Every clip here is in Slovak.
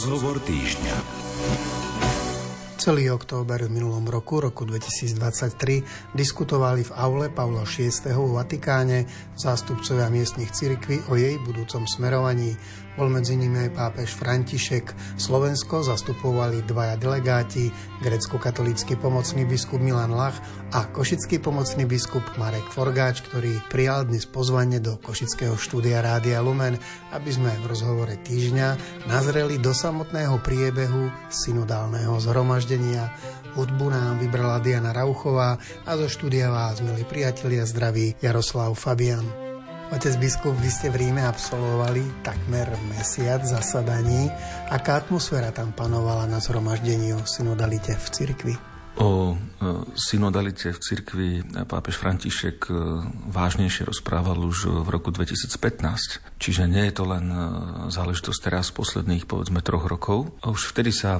Rozhovor týždňa. Celý október v minulom roku, roku 2023, diskutovali v aule Pavla VI. v Vatikáne zástupcovia miestnych cirkví o jej budúcom smerovaní. Bol medzi nimi aj pápež František. Slovensko zastupovali dvaja delegáti, grecko-katolícky pomocný biskup Milan Lach a košický pomocný biskup Marek Forgáč, ktorý prijal dnes pozvanie do košického štúdia Rádia Lumen, aby sme v rozhovore týždňa nazreli do samotného priebehu synodálneho zhromaždenia. Hudbu nám vybrala Diana Rauchová a zo štúdia vás, milí priatelia, zdraví Jaroslav Fabian. Otec biskup, vy ste v Ríme absolvovali takmer mesiac zasadaní. Aká atmosféra tam panovala na zhromaždení o synodalite v cirkvi? O e, synodalite v cirkvi pápež František e, vážnejšie rozprával už v roku 2015. Čiže nie je to len e, záležitosť teraz posledných, povedzme, troch rokov. A už vtedy sa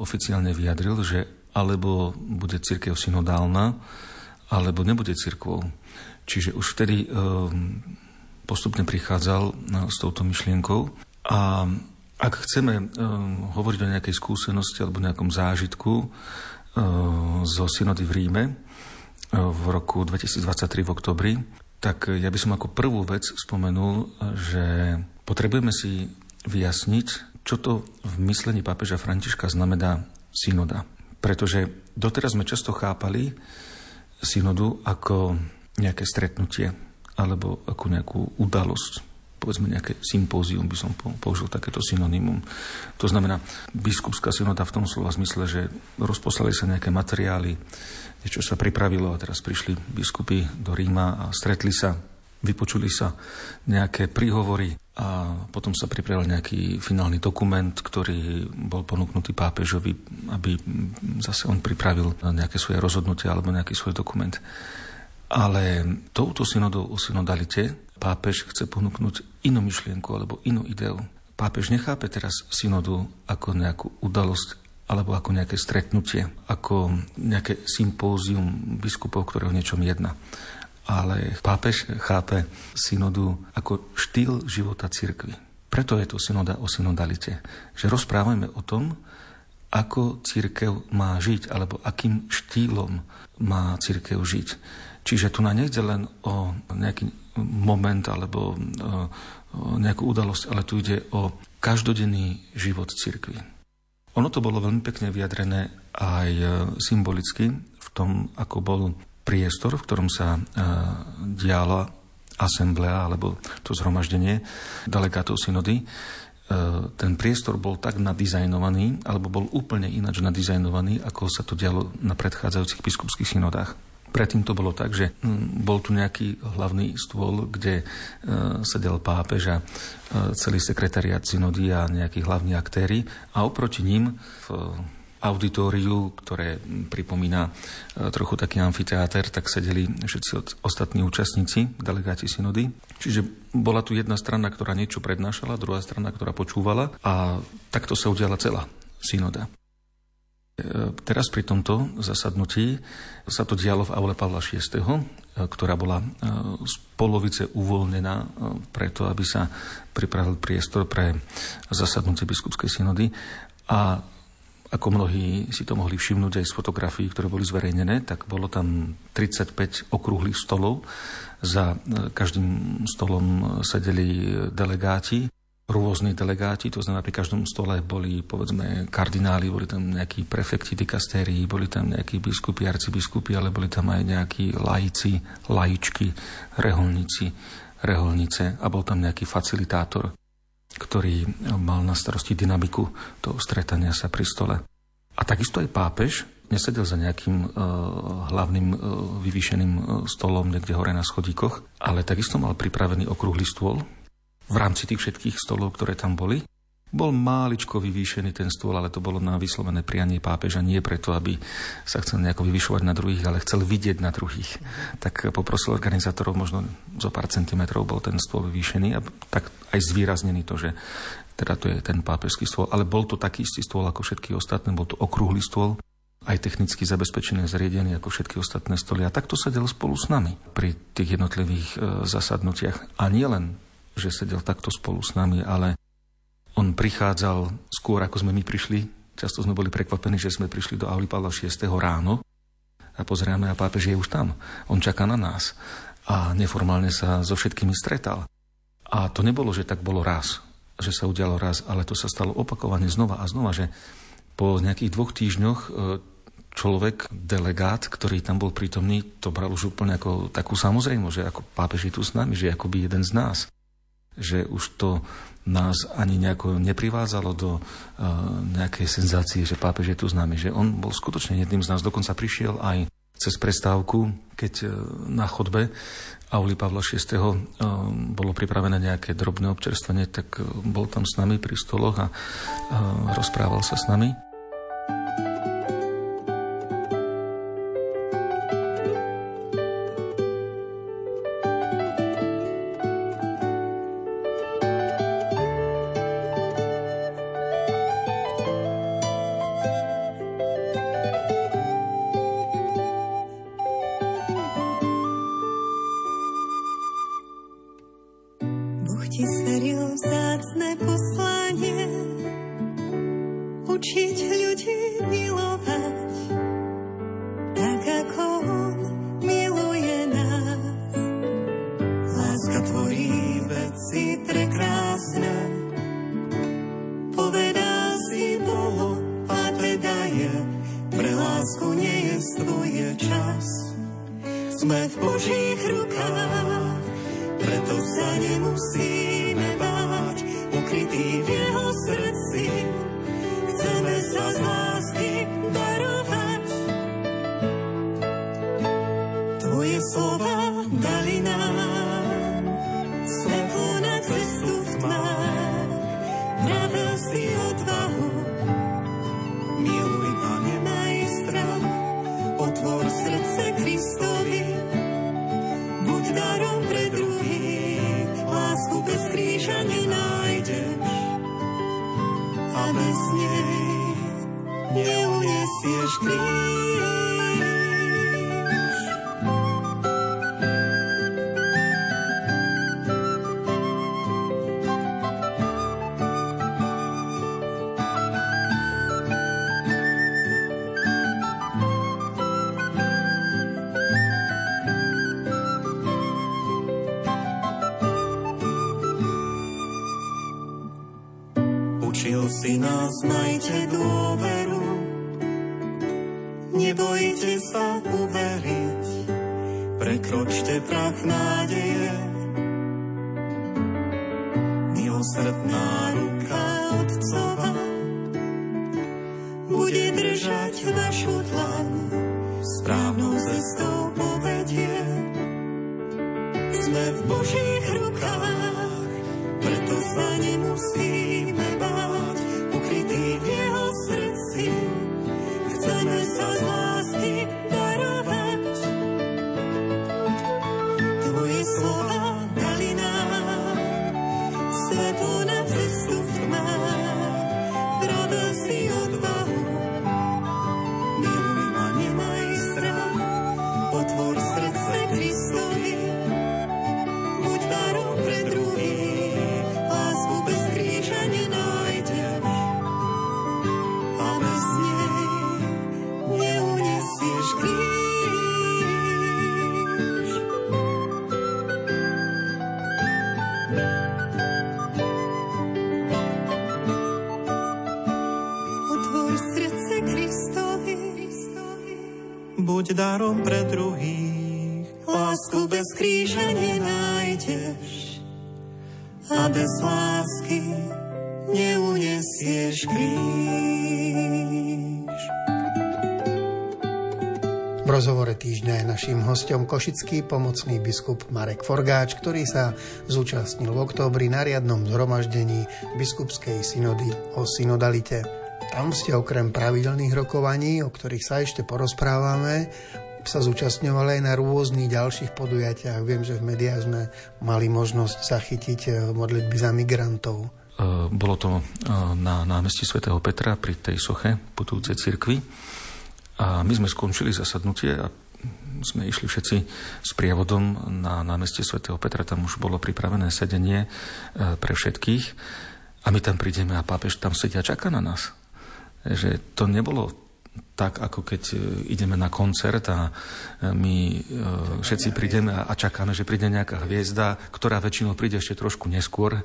oficiálne vyjadril, že alebo bude církev synodálna, alebo nebude církvou. Čiže už vtedy postupne prichádzal s touto myšlienkou. A ak chceme ehm, hovoriť o nejakej skúsenosti alebo nejakom zážitku ehm, zo synody v Ríme v roku 2023 v oktobri, tak ja by som ako prvú vec spomenul, že potrebujeme si vyjasniť, čo to v myslení pápeža Františka znamená synoda. Pretože doteraz sme často chápali synodu ako nejaké stretnutie alebo ako nejakú udalosť povedzme nejaké sympózium, by som použil takéto synonymum. To znamená, biskupská synoda v tom slova zmysle, že rozposlali sa nejaké materiály, niečo sa pripravilo a teraz prišli biskupy do Ríma a stretli sa, vypočuli sa nejaké príhovory a potom sa pripravil nejaký finálny dokument, ktorý bol ponúknutý pápežovi, aby zase on pripravil nejaké svoje rozhodnutie alebo nejaký svoj dokument. Ale touto synodou o synodalite pápež chce ponúknuť inú myšlienku alebo inú ideu. Pápež nechápe teraz synodu ako nejakú udalosť alebo ako nejaké stretnutie, ako nejaké sympózium biskupov, ktoré o niečom jedna. Ale pápež chápe synodu ako štýl života cirkvi. Preto je to synoda o synodalite. Že rozprávame o tom, ako církev má žiť, alebo akým štýlom má církev žiť. Čiže tu na nejde len o nejaký moment alebo o nejakú udalosť, ale tu ide o každodenný život cirkvi. Ono to bolo veľmi pekne vyjadrené aj e, symbolicky v tom, ako bol priestor, v ktorom sa e, diala asemblea alebo to zhromaždenie delegátov synody. E, ten priestor bol tak nadizajnovaný, alebo bol úplne ináč nadizajnovaný, ako sa to dialo na predchádzajúcich biskupských synodách. Predtým to bolo tak, že mm, bol tu nejaký hlavný stôl, kde e, sedel pápež a e, celý sekretariat synody a nejakí hlavní aktéry a oproti ním v auditóriu, ktoré pripomína e, trochu taký amfiteáter, tak sedeli všetci ostatní účastníci, delegáti synody. Čiže bola tu jedna strana, ktorá niečo prednášala, druhá strana, ktorá počúvala a takto sa udiala celá synoda. Teraz pri tomto zasadnutí sa to dialo v aule Pavla VI, ktorá bola e, z polovice uvoľnená e, preto, aby sa pripravil priestor pre zasadnutie biskupskej synody. A ako mnohí si to mohli všimnúť aj z fotografií, ktoré boli zverejnené, tak bolo tam 35 okrúhlych stolov. Za e, každým stolom sedeli delegáti rôzni delegáti, to znamená pri každom stole boli povedzme kardináli, boli tam nejakí prefekti dikastérií, boli tam nejakí biskupy, arcibiskupy, ale boli tam aj nejakí laici, laičky, reholníci, reholnice a bol tam nejaký facilitátor, ktorý mal na starosti dynamiku toho stretania sa pri stole. A takisto aj pápež nesedel za nejakým uh, hlavným uh, vyvýšeným uh, stolom niekde hore na schodíkoch, ale takisto mal pripravený okrúhly stôl, v rámci tých všetkých stolov, ktoré tam boli. Bol máličko vyvýšený ten stôl, ale to bolo na vyslovené prianie pápeža, nie preto, aby sa chcel nejako vyvyšovať na druhých, ale chcel vidieť na druhých. Tak poprosil organizátorov, možno zo pár centimetrov bol ten stôl vyvýšený a tak aj zvýraznený to, že teda to je ten pápežský stôl, ale bol to taký istý stôl ako všetky ostatné, bol to okrúhly stôl, aj technicky zabezpečené zariadenie ako všetky ostatné stoly. A takto sedel spolu s nami pri tých jednotlivých e, zasadnutiach. A nie len že sedel takto spolu s nami, ale On prichádzal skôr, ako sme my prišli. Často sme boli prekvapení, že sme prišli do Auli Pavla VI. ráno a pozeráme a pápež je už tam. On čaká na nás a neformálne sa so všetkými stretal. A to nebolo, že tak bolo raz, že sa udialo raz, ale to sa stalo opakovane znova a znova, že po nejakých dvoch týždňoch e, človek, delegát, ktorý tam bol prítomný, to bral už úplne ako takú samozrejmosť, že ako pápež je tu s nami, že je akoby jeden z nás. Že už to nás ani nejako neprivádzalo do uh, nejakej senzácie, že pápež je tu s nami. Že on bol skutočne jedným z nás. Dokonca prišiel aj cez prestávku, keď uh, na chodbe Auli Pavla VI. Uh, bolo pripravené nejaké drobné občerstvenie, tak bol tam s nami pri stoloch a rozprával sa s nami. Si nás, majte dôveru. Nebojte sa uveriť, prekročte prach nádeje. Milosrdná ruka Otcova hostom košický pomocný biskup Marek Forgáč, ktorý sa zúčastnil v októbri na riadnom zhromaždení biskupskej synody o synodalite. Tam ste okrem pravidelných rokovaní, o ktorých sa ešte porozprávame, sa zúčastňovali aj na rôznych ďalších podujatiach. Viem, že v médiách sme mali možnosť zachytiť eh, modlitby za migrantov. Eh, bolo to eh, na námestí svätého Petra pri tej soche putujúcej cirkvi. A my sme skončili zasadnutie a sme išli všetci s prievodom na námestie svätého Petra. Tam už bolo pripravené sedenie pre všetkých. A my tam prídeme a pápež tam sedia a čaká na nás. Že to nebolo tak, ako keď e, ideme na koncert a e, my e, všetci prídeme a čakáme, že príde nejaká hviezda, ktorá väčšinou príde ešte trošku neskôr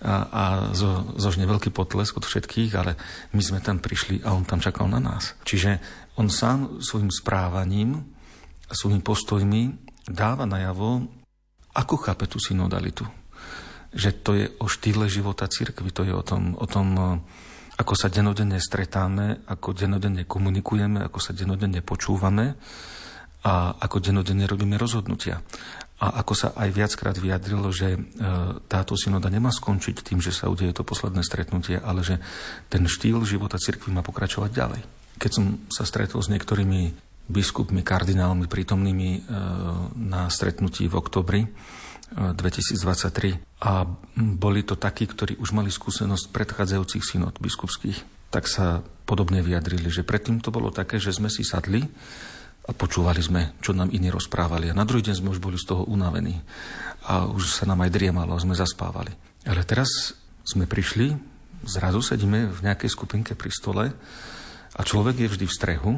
a, a zo, zožne veľký potlesk od všetkých, ale my sme tam prišli a on tam čakal na nás. Čiže on sám svojim správaním svojimi postojmi dáva najavo, ako chápe tú synodalitu. Že to je o štýle života cirkvi, to je o tom, o tom ako sa denodenne stretáme, ako denodenne komunikujeme, ako sa denodenne počúvame a ako denodenne robíme rozhodnutia. A ako sa aj viackrát vyjadrilo, že e, táto synoda nemá skončiť tým, že sa udeje to posledné stretnutie, ale že ten štýl života cirkvi má pokračovať ďalej. Keď som sa stretol s niektorými biskupmi, kardinálmi prítomnými e, na stretnutí v oktobri, 2023 a boli to takí, ktorí už mali skúsenosť predchádzajúcich synod biskupských, tak sa podobne vyjadrili, že predtým to bolo také, že sme si sadli a počúvali sme, čo nám iní rozprávali. A na druhý deň sme už boli z toho unavení a už sa nám aj driemalo a sme zaspávali. Ale teraz sme prišli, zrazu sedíme v nejakej skupinke pri stole a človek je vždy v strehu,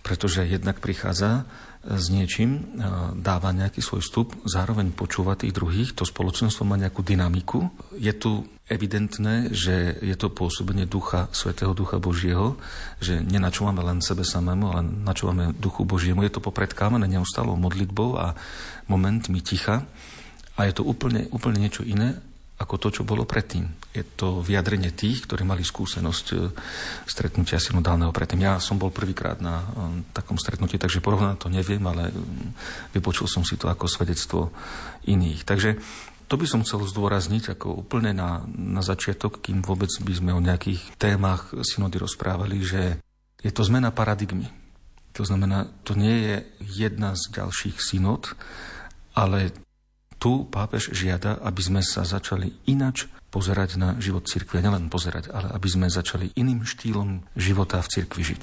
pretože jednak prichádza s niečím, dáva nejaký svoj vstup, zároveň počúva tých druhých, to spoločenstvo má nejakú dynamiku. Je tu evidentné, že je to pôsobenie ducha, Svetého Ducha Božieho, že nenačúvame len sebe samému, ale načúvame Duchu Božiemu. Je to popredkávané neustalou modlitbou a momentmi ticha. A je to úplne, úplne niečo iné, ako to, čo bolo predtým. Je to vyjadrenie tých, ktorí mali skúsenosť e, stretnutia synodálneho predtým. Ja som bol prvýkrát na e, takom stretnutí, takže porovnať to neviem, ale mm, vypočul som si to ako svedectvo iných. Takže to by som chcel zdôrazniť ako úplne na, na začiatok, kým vôbec by sme o nejakých témach synody rozprávali, že je to zmena paradigmy. To znamená, to nie je jedna z ďalších synod, ale tu pápež žiada, aby sme sa začali inač pozerať na život cirkvi. A nielen pozerať, ale aby sme začali iným štýlom života v cirkvi žiť.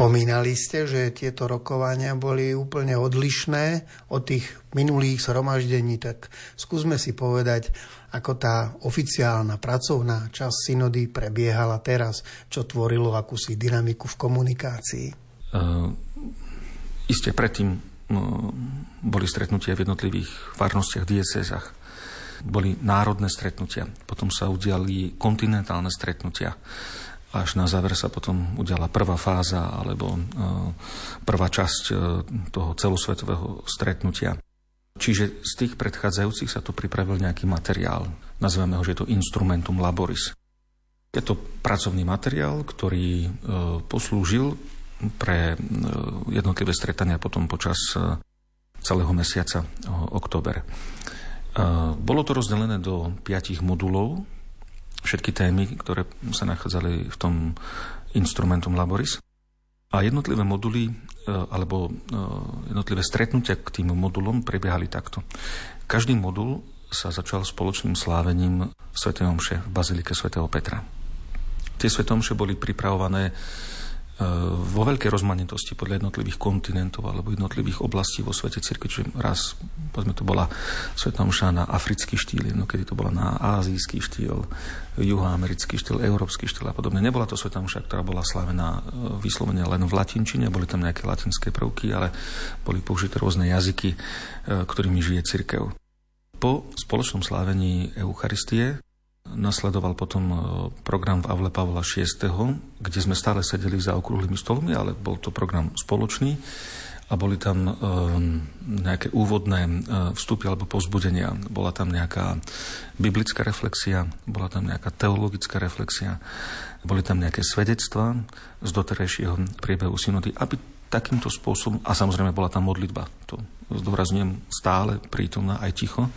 Spomínali ste, že tieto rokovania boli úplne odlišné od tých minulých zhromaždení, tak skúsme si povedať, ako tá oficiálna pracovná časť synody prebiehala teraz, čo tvorilo akúsi dynamiku v komunikácii. Uh, isté predtým uh, boli stretnutia v jednotlivých farnostiach, diecezach. Boli národné stretnutia, potom sa udiali kontinentálne stretnutia až na záver sa potom udiala prvá fáza alebo e, prvá časť e, toho celosvetového stretnutia. Čiže z tých predchádzajúcich sa tu pripravil nejaký materiál. Nazveme ho, že je to instrumentum laboris. Je to pracovný materiál, ktorý e, poslúžil pre jednotlivé stretania potom počas celého mesiaca október. Bolo to rozdelené do piatich modulov, všetky témy, ktoré sa nachádzali v tom instrumentum laboris. A jednotlivé moduly e, alebo e, jednotlivé stretnutia k tým modulom prebiehali takto. Každý modul sa začal spoločným slávením Sv. Omše v Bazilike svätého Petra. Tie Sv. Omše boli pripravované vo veľkej rozmanitosti podľa jednotlivých kontinentov alebo jednotlivých oblastí vo svete cirkvi, čiže raz, povedzme, to bola Sveta Omša na africký štýl, kedy to bola na azijský štýl, juhoamerický štýl, európsky štýl a podobne. Nebola to Sveta Omša, ktorá bola slavená e, vyslovene len v latinčine, boli tam nejaké latinské prvky, ale boli použité rôzne jazyky, e, ktorými žije cirkev. Po spoločnom slávení Eucharistie Nasledoval potom e, program v Avle Pavla VI, kde sme stále sedeli za okrúhlymi stolmi, ale bol to program spoločný a boli tam e, nejaké úvodné e, vstupy alebo povzbudenia. Bola tam nejaká biblická reflexia, bola tam nejaká teologická reflexia, boli tam nejaké svedectvá z doterajšieho priebehu synody, aby takýmto spôsobom, a samozrejme bola tam modlitba, to zdôrazňujem stále prítomná aj ticho,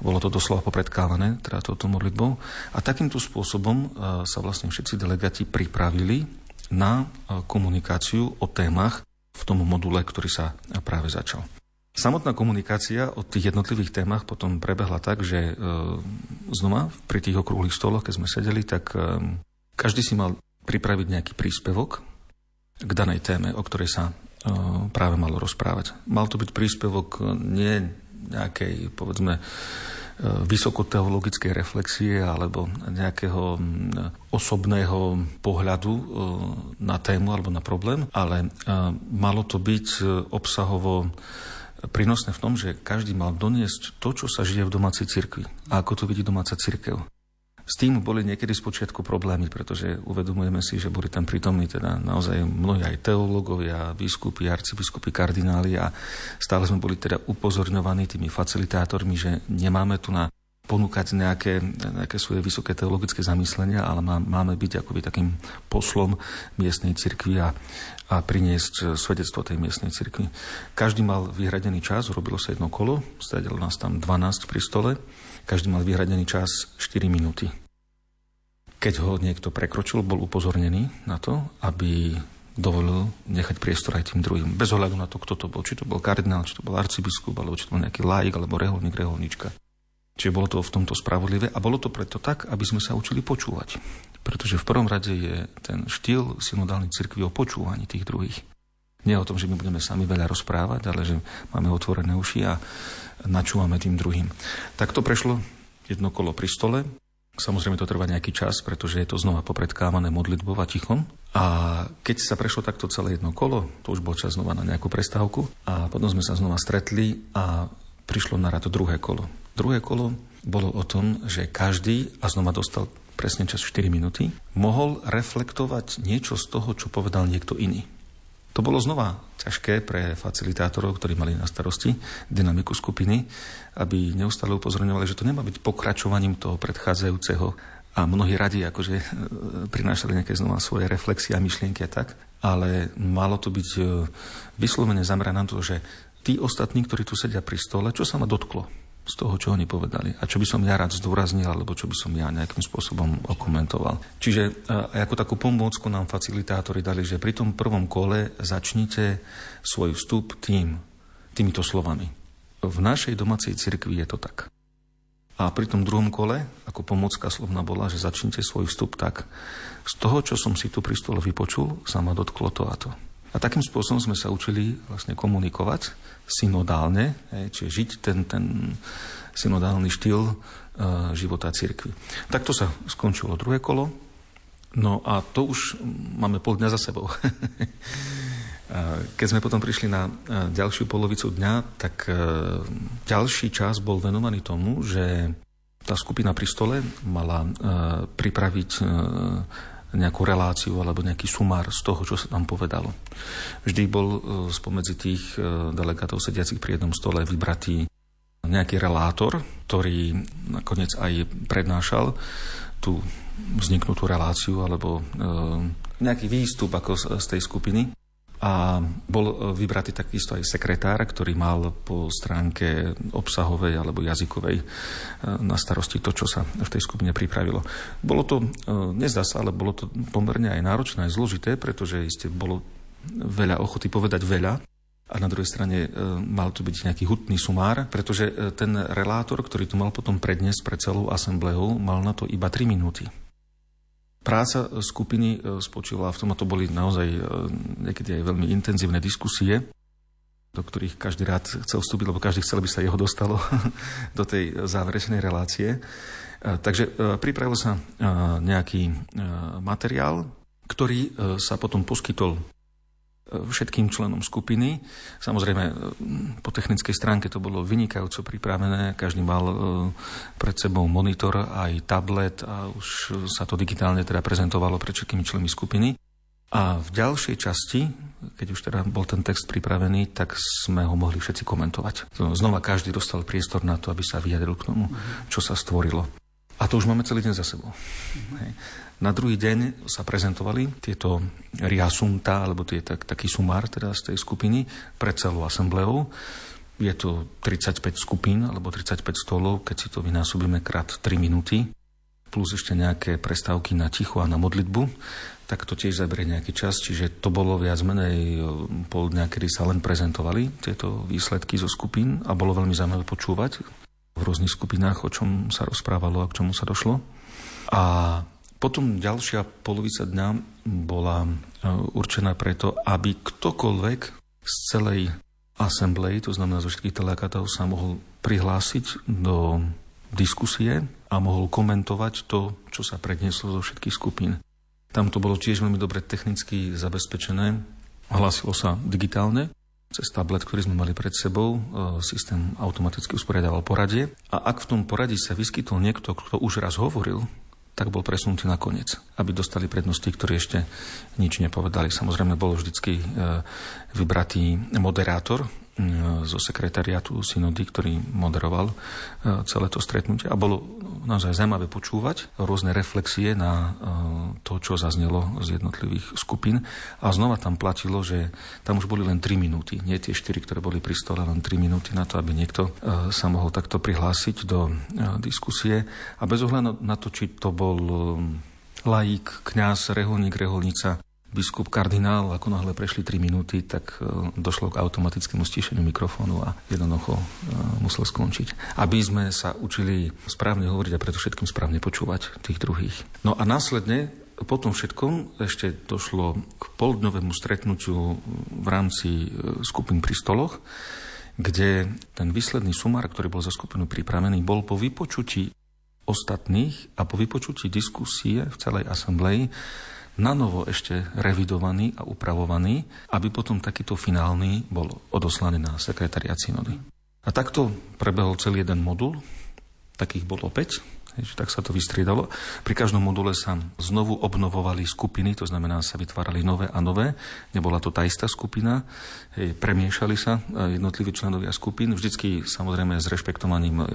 bolo to doslova popredkávané, teda touto modlitbou. A takýmto spôsobom e, sa vlastne všetci delegati pripravili na e, komunikáciu o témach v tom module, ktorý sa práve začal. Samotná komunikácia o tých jednotlivých témach potom prebehla tak, že e, znova pri tých okrúhlych stoloch, keď sme sedeli, tak e, každý si mal pripraviť nejaký príspevok k danej téme, o ktorej sa e, práve malo rozprávať. Mal to byť príspevok nie nejakej, povedzme, vysokoteologickej reflexie alebo nejakého osobného pohľadu na tému alebo na problém, ale malo to byť obsahovo prínosné v tom, že každý mal doniesť to, čo sa žije v domácej cirkvi a ako to vidí domáca cirkev. S tým boli niekedy spočiatku problémy, pretože uvedomujeme si, že boli tam prítomní teda naozaj mnohí aj teológovia, biskupy, arcibiskupy, kardináli a stále sme boli teda upozorňovaní tými facilitátormi, že nemáme tu na ponúkať nejaké, nejaké svoje vysoké teologické zamyslenia, ale má, máme byť akoby takým poslom miestnej cirkvi a, a priniesť svedectvo tej miestnej cirkvi. Každý mal vyhradený čas, robilo sa jedno kolo, stredilo nás tam 12 pri stole, každý mal vyhradený čas 4 minúty. Keď ho niekto prekročil, bol upozornený na to, aby dovolil nechať priestor aj tým druhým. Bez ohľadu na to, kto to bol. Či to bol kardinál, či to bol arcibiskup, alebo či to bol nejaký laik, alebo reholník, reholníčka. Čiže bolo to v tomto spravodlivé a bolo to preto tak, aby sme sa učili počúvať. Pretože v prvom rade je ten štýl synodálnej cirkvi o počúvaní tých druhých. Nie o tom, že my budeme sami veľa rozprávať, ale že máme otvorené uši a načúvame tým druhým. Tak to prešlo jedno kolo pri stole. Samozrejme to trvá nejaký čas, pretože je to znova popredkávané modlitbou a tichom. A keď sa prešlo takto celé jedno kolo, to už bol čas znova na nejakú prestávku a potom sme sa znova stretli a prišlo na rad druhé kolo. Druhé kolo bolo o tom, že každý, a znova dostal presne čas 4 minúty, mohol reflektovať niečo z toho, čo povedal niekto iný. To bolo znova ťažké pre facilitátorov, ktorí mali na starosti dynamiku skupiny, aby neustále upozorňovali, že to nemá byť pokračovaním toho predchádzajúceho a mnohí radi akože e, prinášali nejaké znova svoje reflexie a myšlienky a tak, ale malo to byť e, vyslovene zamerané na to, že tí ostatní, ktorí tu sedia pri stole, čo sa ma dotklo z toho, čo oni povedali a čo by som ja rád zdôraznil, alebo čo by som ja nejakým spôsobom okomentoval. Čiže aj ako takú pomôcku nám facilitátori dali, že pri tom prvom kole začnite svoj vstup tým, týmito slovami. V našej domácej cirkvi je to tak. A pri tom druhom kole, ako pomocka slovna bola, že začnite svoj vstup tak. Z toho, čo som si tu pri stole vypočul, sa ma dotklo to a to. A takým spôsobom sme sa učili vlastne komunikovať synodálne, čiže žiť ten, ten synodálny štýl uh, života cirkvi. Takto sa skončilo druhé kolo, no a to už máme pol dňa za sebou. Keď sme potom prišli na ďalšiu polovicu dňa, tak ďalší čas bol venovaný tomu, že tá skupina pri stole mala pripraviť nejakú reláciu alebo nejaký sumár z toho, čo sa tam povedalo. Vždy bol spomedzi tých delegátov sediacich pri jednom stole vybratý nejaký relátor, ktorý nakoniec aj prednášal tú vzniknutú reláciu alebo e, nejaký výstup ako z tej skupiny. A bol e, vybratý takisto aj sekretár, ktorý mal po stránke obsahovej alebo jazykovej e, na starosti to, čo sa v tej skupine pripravilo. Bolo to, e, nezdá sa, ale bolo to pomerne aj náročné, aj zložité, pretože iste bolo veľa ochoty povedať veľa, a na druhej strane mal to byť nejaký hutný sumár, pretože ten relátor, ktorý tu mal potom predniesť pre celou asembleou, mal na to iba 3 minúty. Práca skupiny e, spočívala v tom, a to boli naozaj e, niekedy aj veľmi intenzívne diskusie, do ktorých každý rád chcel vstúpiť, lebo každý chcel, aby sa jeho dostalo do tej záverečnej relácie. E, takže pripravil sa nejaký materiál, ktorý sa potom poskytol všetkým členom skupiny. Samozrejme, e, po technickej stránke to bolo vynikajúco pripravené. Každý mal e, pred sebou monitor, aj tablet a už sa to digitálne teda prezentovalo pred všetkými členmi skupiny. A v ďalšej časti, keď už teda bol ten text pripravený, tak sme ho mohli všetci komentovať. Znova každý dostal priestor na to, aby sa vyjadril k tomu, čo sa stvorilo. A to už máme celý deň za sebou. Hej. Na druhý deň sa prezentovali tieto riasunta, alebo tie, tak, taký sumár teda z tej skupiny pred celou asembleou. Je to 35 skupín alebo 35 stolov, keď si to vynásobíme krát 3 minúty. plus ešte nejaké prestávky na ticho a na modlitbu, tak to tiež zaberie nejaký čas, čiže to bolo viac menej e, pol dňa, kedy sa len prezentovali tieto výsledky zo skupín a bolo veľmi zaujímavé počúvať v rôznych skupinách, o čom sa rozprávalo a k čomu sa došlo. A potom ďalšia polovica dňa bola e, určená preto, aby ktokoľvek z celej asemblei, to znamená zo všetkých telekatov, sa mohol prihlásiť do diskusie a mohol komentovať to, čo sa prednieslo zo všetkých skupín. Tam to bolo tiež veľmi dobre technicky zabezpečené. Hlásilo sa digitálne, cez tablet, ktorý sme mali pred sebou, e, systém automaticky usporiadával poradie. A ak v tom poradí sa vyskytol niekto, kto už raz hovoril, tak bol presunutý na koniec, aby dostali prednosti, ktorí ešte nič nepovedali. Samozrejme, bol vždycky e, vybratý moderátor, zo sekretariátu synody, ktorý moderoval e, celé to stretnutie. A bolo naozaj zaujímavé počúvať rôzne reflexie na e, to, čo zaznelo z jednotlivých skupín. A znova tam platilo, že tam už boli len 3 minúty, nie tie 4, ktoré boli pri stole, len 3 minúty na to, aby niekto e, sa mohol takto prihlásiť do diskusie. A bez ohľadu na to, či to bol laik, kňaz, reholník, reholnica, biskup kardinál, ako náhle prešli 3 minúty, tak e, došlo k automatickému stíšeniu mikrofónu a jednoducho e, musel skončiť. Aby sme sa učili správne hovoriť a preto všetkým správne počúvať tých druhých. No a následne po tom všetkom ešte došlo k poldňovému stretnutiu v rámci e, skupín pri stoloch, kde ten výsledný sumár, ktorý bol za skupinu pripravený, bol po vypočutí ostatných a po vypočutí diskusie v celej asambleji na novo ešte revidovaný a upravovaný, aby potom takýto finálny bol odoslaný na sekretariat synody. A takto prebehol celý jeden modul, takých bolo 5, že tak sa to vystriedalo. Pri každom module sa znovu obnovovali skupiny, to znamená, sa vytvárali nové a nové. Nebola to tá istá skupina, hej, premiešali sa e, jednotliví členovia skupín, vždycky samozrejme s rešpektovaním e,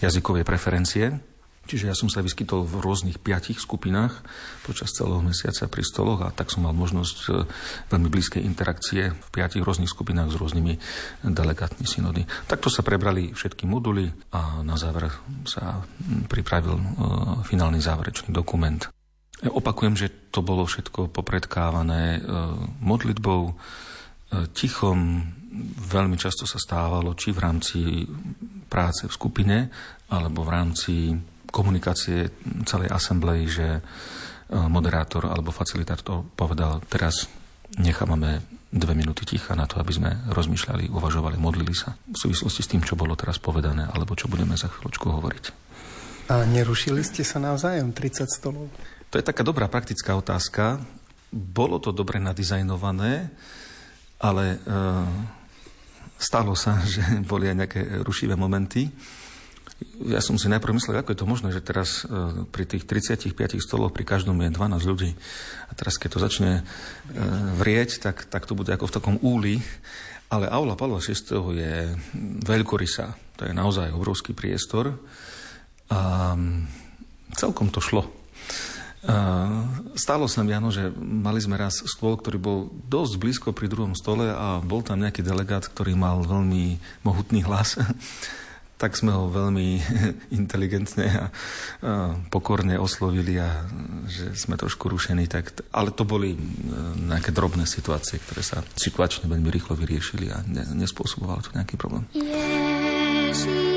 jazykovej preferencie, Čiže ja som sa vyskytol v rôznych piatich skupinách počas celého mesiaca pri stoloch a tak som mal možnosť e, veľmi blízkej interakcie v piatich rôznych skupinách s rôznymi delegátmi synody. Takto sa prebrali všetky moduly a na záver sa pripravil e, finálny záverečný dokument. E, opakujem, že to bolo všetko popredkávané modlitbou, tichom, veľmi často sa stávalo, či v rámci práce v skupine, alebo v rámci komunikácie celej asamblei, že e, moderátor alebo facilitátor povedal, teraz nechávame dve minúty ticha na to, aby sme rozmýšľali, uvažovali, modlili sa v súvislosti s tým, čo bolo teraz povedané, alebo čo budeme za chvíľočku hovoriť. A nerušili ste sa navzájom 30 stolov? To je taká dobrá praktická otázka. Bolo to dobre nadizajnované, ale e, stalo sa, že boli aj nejaké rušivé momenty ja som si najprv myslel, ako je to možné, že teraz e, pri tých 35 stoloch pri každom je 12 ľudí. A teraz, keď to začne e, vrieť, tak, tak to bude ako v takom úli. Ale aula Pavla VI je veľkorysá. To je naozaj obrovský priestor. A celkom to šlo. A stalo sa mi, áno, že mali sme raz stôl, ktorý bol dosť blízko pri druhom stole a bol tam nejaký delegát, ktorý mal veľmi mohutný hlas tak sme ho veľmi inteligentne a, pokorne oslovili a že sme trošku rušení. Tak, ale to boli e, nejaké drobné situácie, ktoré sa situačne veľmi rýchlo vyriešili a ne, nespôsobovalo to nejaký problém. Ježiš.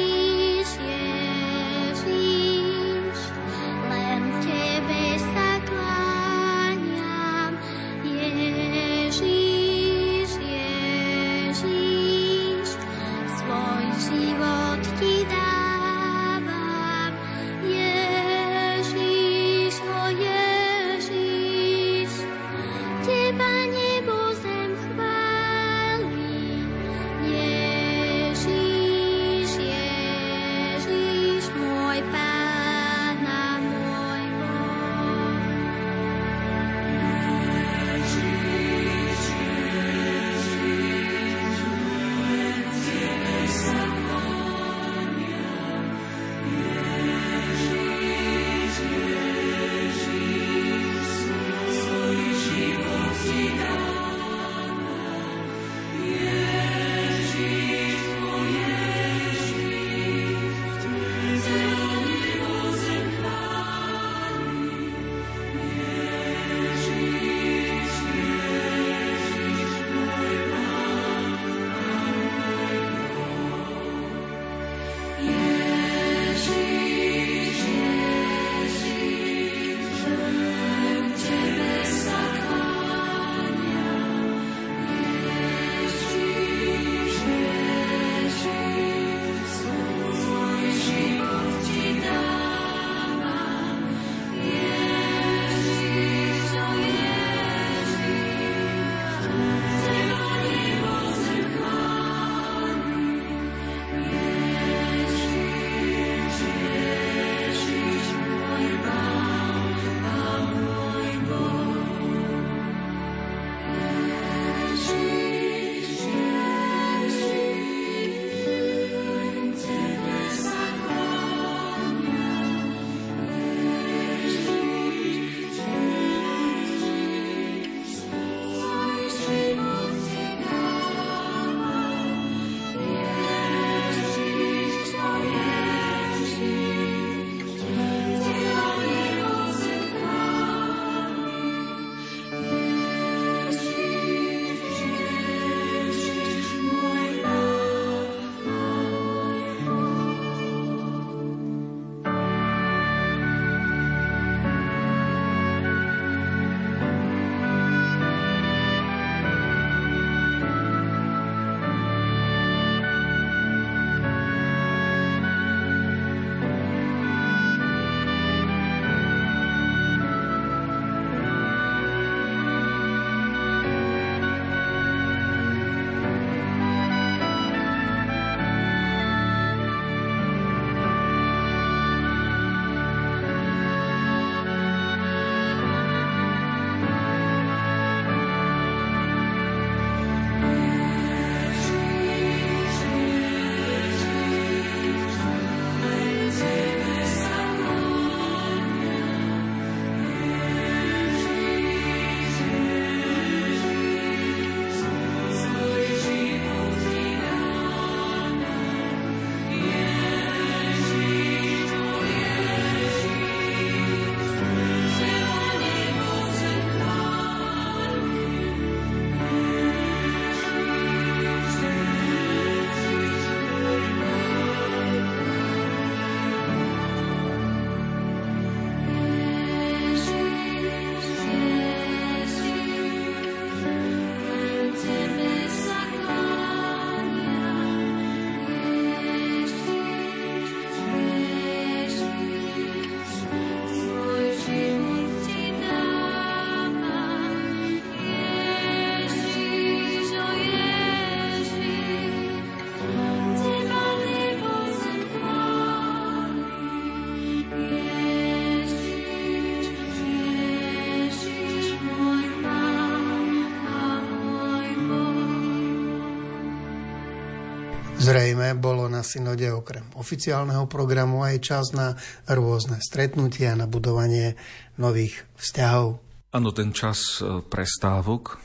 Zrejme bolo na synode okrem oficiálneho programu aj čas na rôzne stretnutia, na budovanie nových vzťahov. Áno, ten čas e, prestávok,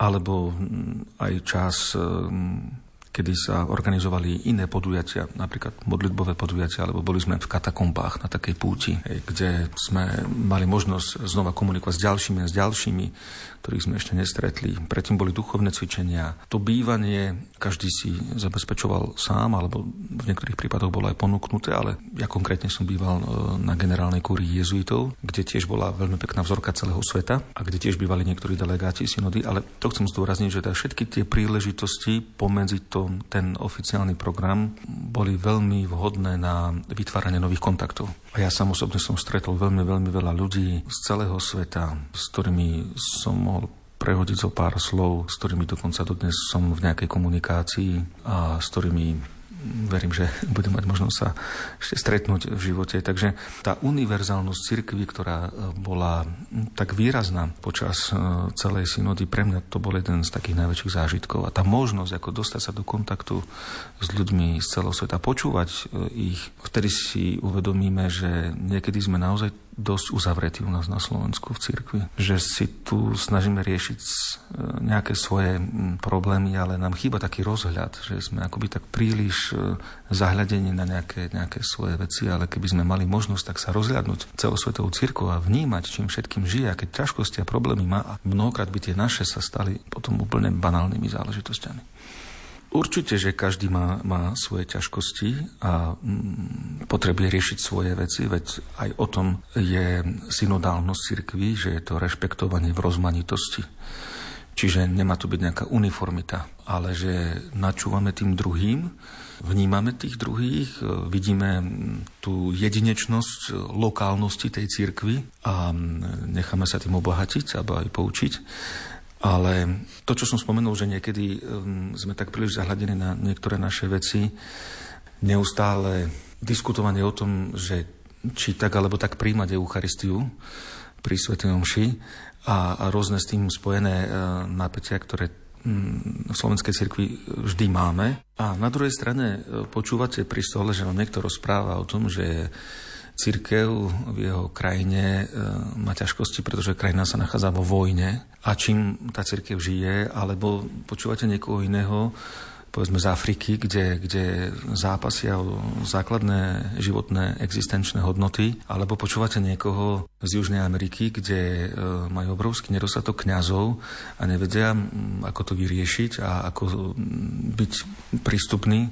alebo aj čas mm, kedy sa organizovali iné podujatia, napríklad modlitbové podujatia, alebo boli sme v katakombách na takej púti, kde sme mali možnosť znova komunikovať s ďalšími a s ďalšími, ktorých sme ešte nestretli. Predtým boli duchovné cvičenia. To bývanie každý si zabezpečoval sám, alebo v niektorých prípadoch bolo aj ponúknuté, ale ja konkrétne som býval e, na generálnej kúrii jezuitov, kde tiež bola veľmi pekná vzorka celého sveta a kde tiež bývali niektorí delegáti synody, ale to chcem zdôrazniť, že všetky tie príležitosti pomedzi to, ten oficiálny program boli veľmi vhodné na vytváranie nových kontaktov. A ja sám osobne som stretol veľmi, veľmi veľa ľudí z celého sveta, s ktorými som mohol prehodiť zo pár slov, s ktorými dokonca dodnes som v nejakej komunikácii a s ktorými verím, že budem mať možnosť sa ešte stretnúť v živote. Takže tá univerzálnosť cirkvy, ktorá e, bola tak výrazná počas e, celej synody, pre mňa to bol jeden z takých najväčších zážitkov. A tá možnosť, ako dostať sa do kontaktu s ľuďmi z celého sveta, počúvať e, ich, vtedy si uvedomíme, že niekedy sme naozaj dosť uzavretí u nás na Slovensku v cirkvi. Že si tu snažíme riešiť e, nejaké svoje problémy, ale nám chýba taký rozhľad, že sme akoby tak príliš e, zahľadení na nejaké, nejaké svoje veci, ale keby sme mali možnosť tak sa rozhľadnúť celosvetovú cirkvu a vnímať, čím všetkým žije, aké ťažkosti a problémy má a mnohokrát by tie naše sa stali potom úplne banálnymi záležitosťami. Určite, že každý má, má svoje ťažkosti a potrebuje riešiť svoje veci, veď aj o tom je synodálnosť cirkvi, že je to rešpektovanie v rozmanitosti. Čiže nemá tu byť nejaká uniformita, ale že načúvame tým druhým, vnímame tých druhých, vidíme tú jedinečnosť lokálnosti tej cirkvi a necháme sa tým obohatiť alebo aj poučiť. Ale to, čo som spomenul, že niekedy um, sme tak príliš zahľadení na niektoré naše veci, neustále diskutovanie o tom, že či tak alebo tak príjmať Eucharistiu pri Svetej Omši a, a rôzne s tým spojené uh, napätia, ktoré um, v Slovenskej cirkvi vždy máme. A na druhej strane uh, počúvate pri stole, že vám niekto rozpráva o tom, že Církev v jeho krajine e, má ťažkosti, pretože krajina sa nachádza vo vojne a čím tá církev žije, alebo počúvate niekoho iného, povedzme z Afriky, kde, kde zápasia o základné životné existenčné hodnoty, alebo počúvate niekoho z Južnej Ameriky, kde e, majú obrovský nedostatok kňazov a nevedia, ako to vyriešiť a ako byť prístupný e,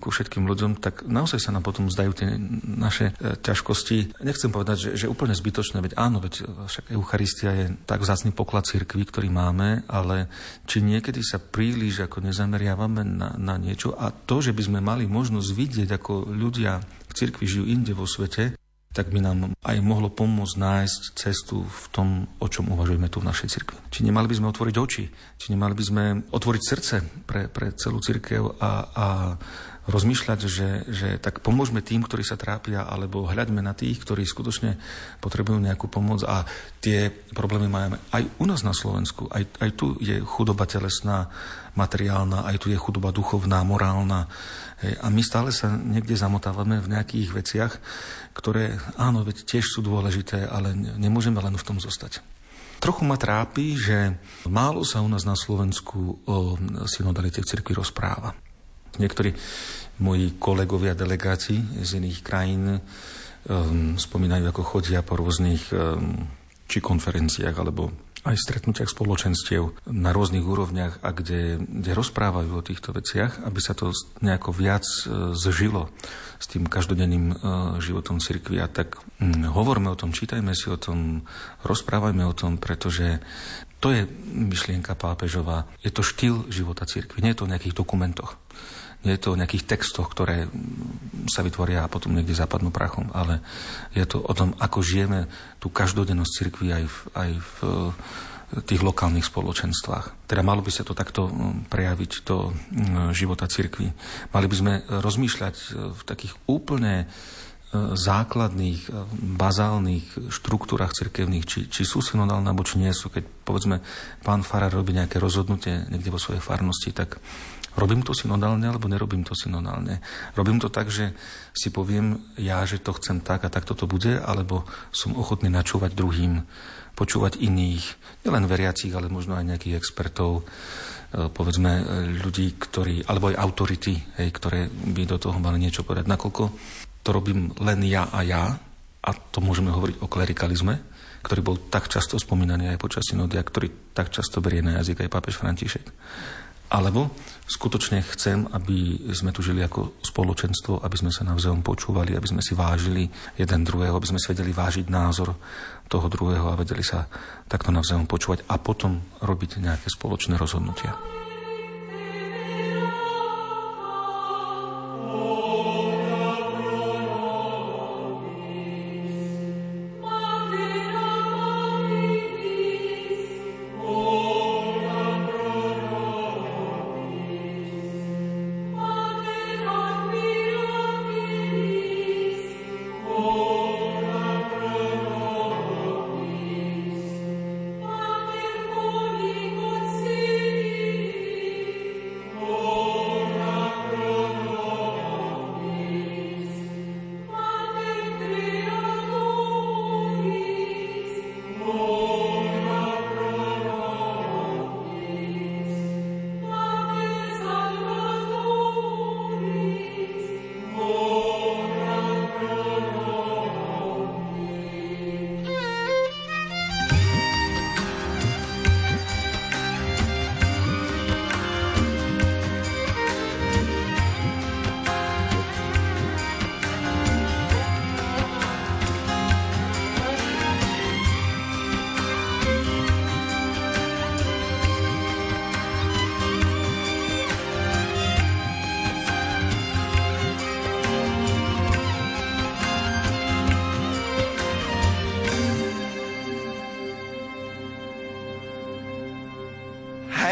ku všetkým ľuďom, tak naozaj sa nám potom zdajú tie naše e, ťažkosti. Nechcem povedať, že, že úplne zbytočné, veď áno, veď však Eucharistia je tak vzácný poklad cirkvi, ktorý máme, ale či niekedy sa príliš ako nezameriavame na, na niečo a to, že by sme mali možnosť vidieť, ako ľudia v cirkvi žijú inde vo svete, tak by nám aj mohlo pomôcť nájsť cestu v tom, o čom uvažujeme tu v našej cirkvi. Či nemali by sme otvoriť oči, či nemali by sme otvoriť srdce pre, pre celú cirkev a, a rozmýšľať, že, že tak pomôžme tým, ktorí sa trápia, alebo hľaďme na tých, ktorí skutočne potrebujú nejakú pomoc a tie problémy máme aj u nás na Slovensku. Aj, aj tu je chudoba telesná, materiálna, aj tu je chudoba duchovná, morálna. Hej. A my stále sa niekde zamotávame v nejakých veciach, ktoré, áno, veď tiež sú dôležité, ale nemôžeme len v tom zostať. Trochu ma trápi, že málo sa u nás na Slovensku o synodalite v cirkvi rozpráva. Niektorí moji kolegovia delegáti z iných krajín um, spomínajú, ako chodia po rôznych um, či konferenciách alebo aj stretnutiach spoločenstiev na rôznych úrovniach a kde, kde rozprávajú o týchto veciach, aby sa to nejako viac uh, zžilo s tým každodenným uh, životom cirkvi. A tak um, hovorme o tom, čítajme si o tom, rozprávajme o tom, pretože to je myšlienka pápežová. Je to štýl života cirkvi, nie je to o nejakých dokumentoch. Nie je to o nejakých textoch, ktoré sa vytvoria a potom niekde zapadnú prachom, ale je to o tom, ako žijeme tú každodennosť cirkvi aj v, aj v tých lokálnych spoločenstvách. Teda malo by sa to takto prejaviť do života cirkvi. Mali by sme rozmýšľať v takých úplne základných, bazálnych štruktúrach cirkevných, či, či sú synodálne, alebo či nie sú. Keď, povedzme, pán Farár robí nejaké rozhodnutie niekde vo svojej farnosti, tak Robím to synodálne alebo nerobím to synodálne? Robím to tak, že si poviem ja, že to chcem tak a tak toto bude, alebo som ochotný načúvať druhým, počúvať iných, nielen veriacich, ale možno aj nejakých expertov, e, povedzme e, ľudí, ktorí, alebo aj autority, hej, ktoré by do toho mali niečo povedať. Nakoľko to robím len ja a ja, a to môžeme hovoriť o klerikalizme, ktorý bol tak často spomínaný aj počas synodia, ktorý tak často berie na jazyk aj pápež František. Alebo skutočne chcem, aby sme tu žili ako spoločenstvo, aby sme sa navzájom počúvali, aby sme si vážili jeden druhého, aby sme si vedeli vážiť názor toho druhého a vedeli sa takto navzájom počúvať a potom robiť nejaké spoločné rozhodnutia.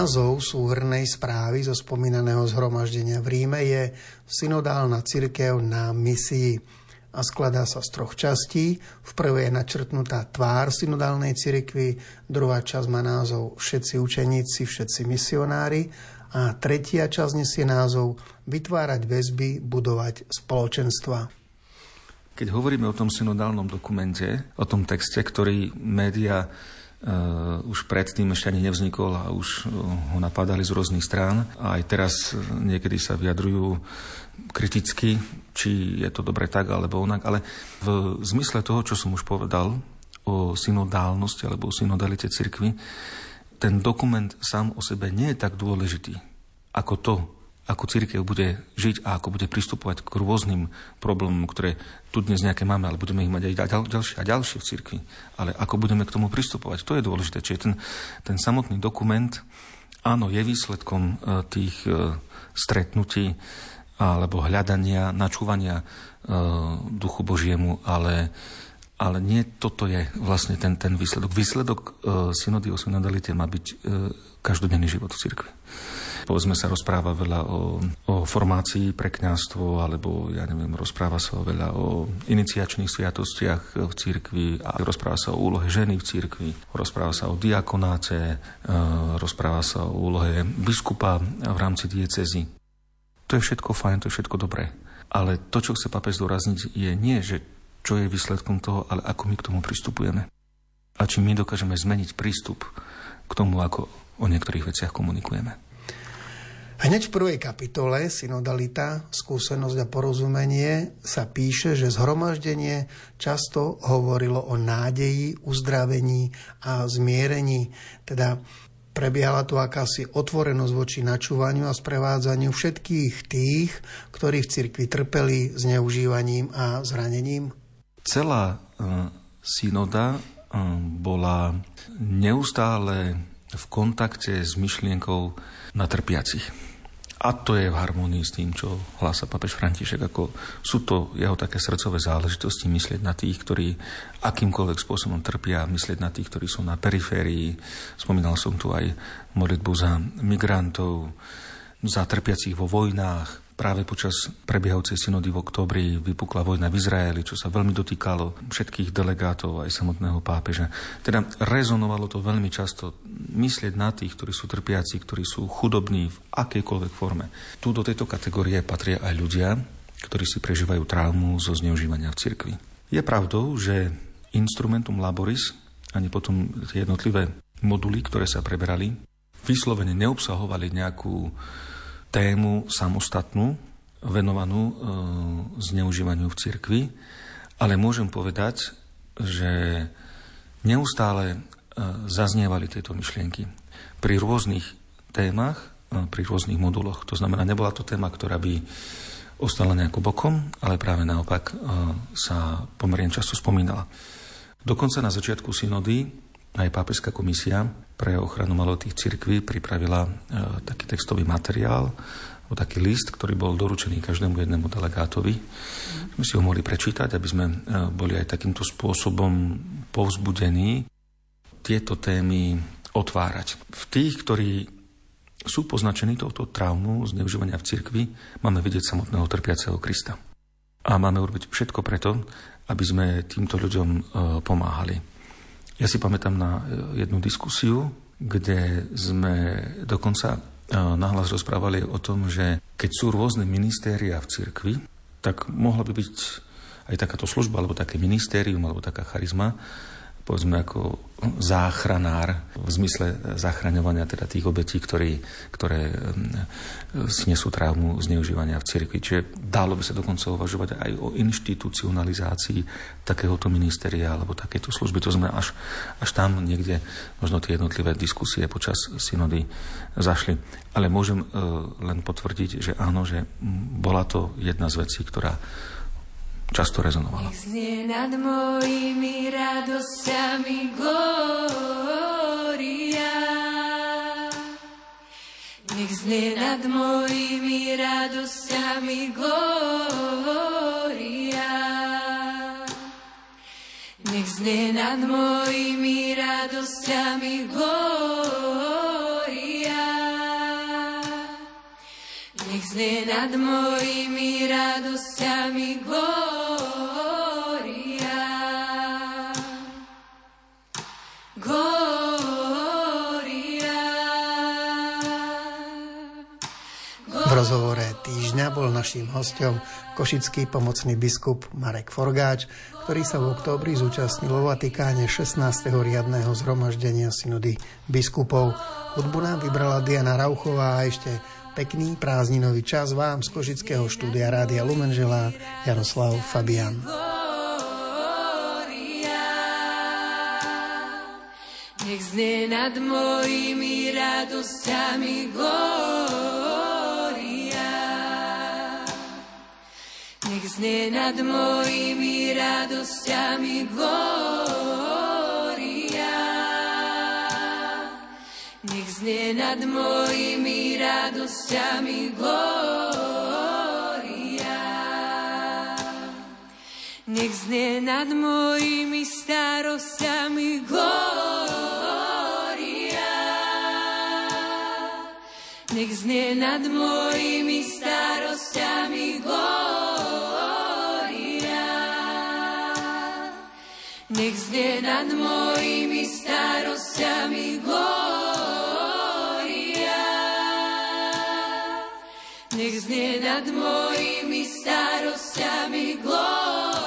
Názov súhrnej správy zo spomínaného zhromaždenia v Ríme je Synodálna církev na misii a skladá sa z troch častí. V prvej je načrtnutá tvár synodálnej cirkvi, druhá časť má názov Všetci učeníci, všetci misionári a tretia časť nesie názov Vytvárať väzby, budovať spoločenstva. Keď hovoríme o tom synodálnom dokumente, o tom texte, ktorý média Uh, už predtým ešte ani nevznikol a už uh, ho napadali z rôznych strán. A aj teraz uh, niekedy sa vyjadrujú kriticky, či je to dobre tak alebo onak, ale v zmysle toho, čo som už povedal o synodálnosti alebo o synodalite cirkvy, ten dokument sám o sebe nie je tak dôležitý ako to, ako církev bude žiť a ako bude pristupovať k rôznym problémom, ktoré tu dnes nejaké máme, ale budeme ich mať aj ďal, ďalšie a ďalšie v cirkvi. Ale ako budeme k tomu pristupovať, to je dôležité. Čiže ten, ten samotný dokument, áno, je výsledkom e, tých e, stretnutí alebo hľadania, načúvania e, duchu Božiemu, ale, ale nie toto je vlastne ten, ten výsledok. Výsledok synody o synodalite má byť každodenný život v cirkvi povedzme sa rozpráva veľa o, o formácii pre kňazstvo, alebo ja neviem, rozpráva sa veľa o iniciačných sviatostiach v cirkvi a rozpráva sa o úlohe ženy v cirkvi, rozpráva sa o diakonáte, e, rozpráva sa o úlohe biskupa v rámci diecezy. To je všetko fajn, to je všetko dobré. Ale to, čo chce papež zdôrazniť, je nie, že čo je výsledkom toho, ale ako my k tomu pristupujeme. A či my dokážeme zmeniť prístup k tomu, ako o niektorých veciach komunikujeme. Hneď v prvej kapitole Synodalita, skúsenosť a porozumenie sa píše, že zhromaždenie často hovorilo o nádeji, uzdravení a zmierení. Teda prebiehala tu akási otvorenosť voči načúvaniu a sprevádzaniu všetkých tých, ktorí v cirkvi trpeli zneužívaním a zranením. Celá uh, synoda uh, bola neustále v kontakte s myšlienkou na trpiacich. A to je v harmonii s tým, čo hlása papež František, ako sú to jeho také srdcové záležitosti, myslieť na tých, ktorí akýmkoľvek spôsobom trpia, myslieť na tých, ktorí sú na periférii. Spomínal som tu aj modlitbu za migrantov, za trpiacich vo vojnách, Práve počas prebiehajúcej synody v oktobri vypukla vojna v Izraeli, čo sa veľmi dotýkalo všetkých delegátov aj samotného pápeža. Teda rezonovalo to veľmi často myslieť na tých, ktorí sú trpiaci, ktorí sú chudobní v akejkoľvek forme. Tu do tejto kategórie patria aj ľudia, ktorí si prežívajú traumu zo zneužívania v cirkvi. Je pravdou, že instrumentum laboris, ani potom tie jednotlivé moduly, ktoré sa preberali, vyslovene neobsahovali nejakú tému samostatnú, venovanú e, zneužívaniu v cirkvi, ale môžem povedať, že neustále e, zaznievali tieto myšlienky pri rôznych témach, e, pri rôznych moduloch. To znamená, nebola to téma, ktorá by ostala nejako bokom, ale práve naopak sa pomerne často spomínala. Dokonca na začiatku synody aj pápežská komisia pre ochranu malotých cirkví pripravila e, taký textový materiál, taký list, ktorý bol doručený každému jednému delegátovi. My si ho mohli prečítať, aby sme e, boli aj takýmto spôsobom povzbudení tieto témy otvárať. V tých, ktorí sú poznačení touto traumu zneužívania v cirkvi, máme vidieť samotného trpiaceho Krista. A máme urobiť všetko preto, aby sme týmto ľuďom e, pomáhali. Ja si pamätám na e, jednu diskusiu, kde sme dokonca e, nahlas rozprávali o tom, že keď sú rôzne ministéria v cirkvi, tak mohla by byť aj takáto služba, alebo také ministérium, alebo taká charizma, povedzme ako záchranár v zmysle zachraňovania teda tých obetí, ktorí, ktoré si nesú traumu zneužívania v cirkvi. Čiže dalo by sa dokonca uvažovať aj o inštitucionalizácii takéhoto ministeria alebo takéto služby. To znamená, až, až tam niekde možno tie jednotlivé diskusie počas synody zašli. Ale môžem uh, len potvrdiť, že áno, že bola to jedna z vecí, ktorá často rezonovala. Znie nad mojimi radosťami gloria. Nech znie nad mojimi radosťami gloria. Nech znie nad mojimi radosťami gloria. Znie nad mojimi radosťami glória. Glória. V rozhovore týždňa bol naším hostom košický pomocný biskup Marek Forgáč, ktorý sa v októbri zúčastnil vo Vatikáne 16. riadného zhromaždenia synody biskupov. Hudbu nám vybrala Diana Rauchová a ešte Pekný prázdninový čas vám z Košického štúdia Rádia Lumenžela Jaroslav Fabian. Nech znie nad mojimi radosťami glória. Nech znie nad mojimi radosťami glória. Znie nad mojimi radosťami glória. Nech znie nad mojimi starosťami glória. Nech znie nad mojimi starosťami glória. Nech znie nad mojimi starosťami glória. Nech znie nad mojimi starosťami glória.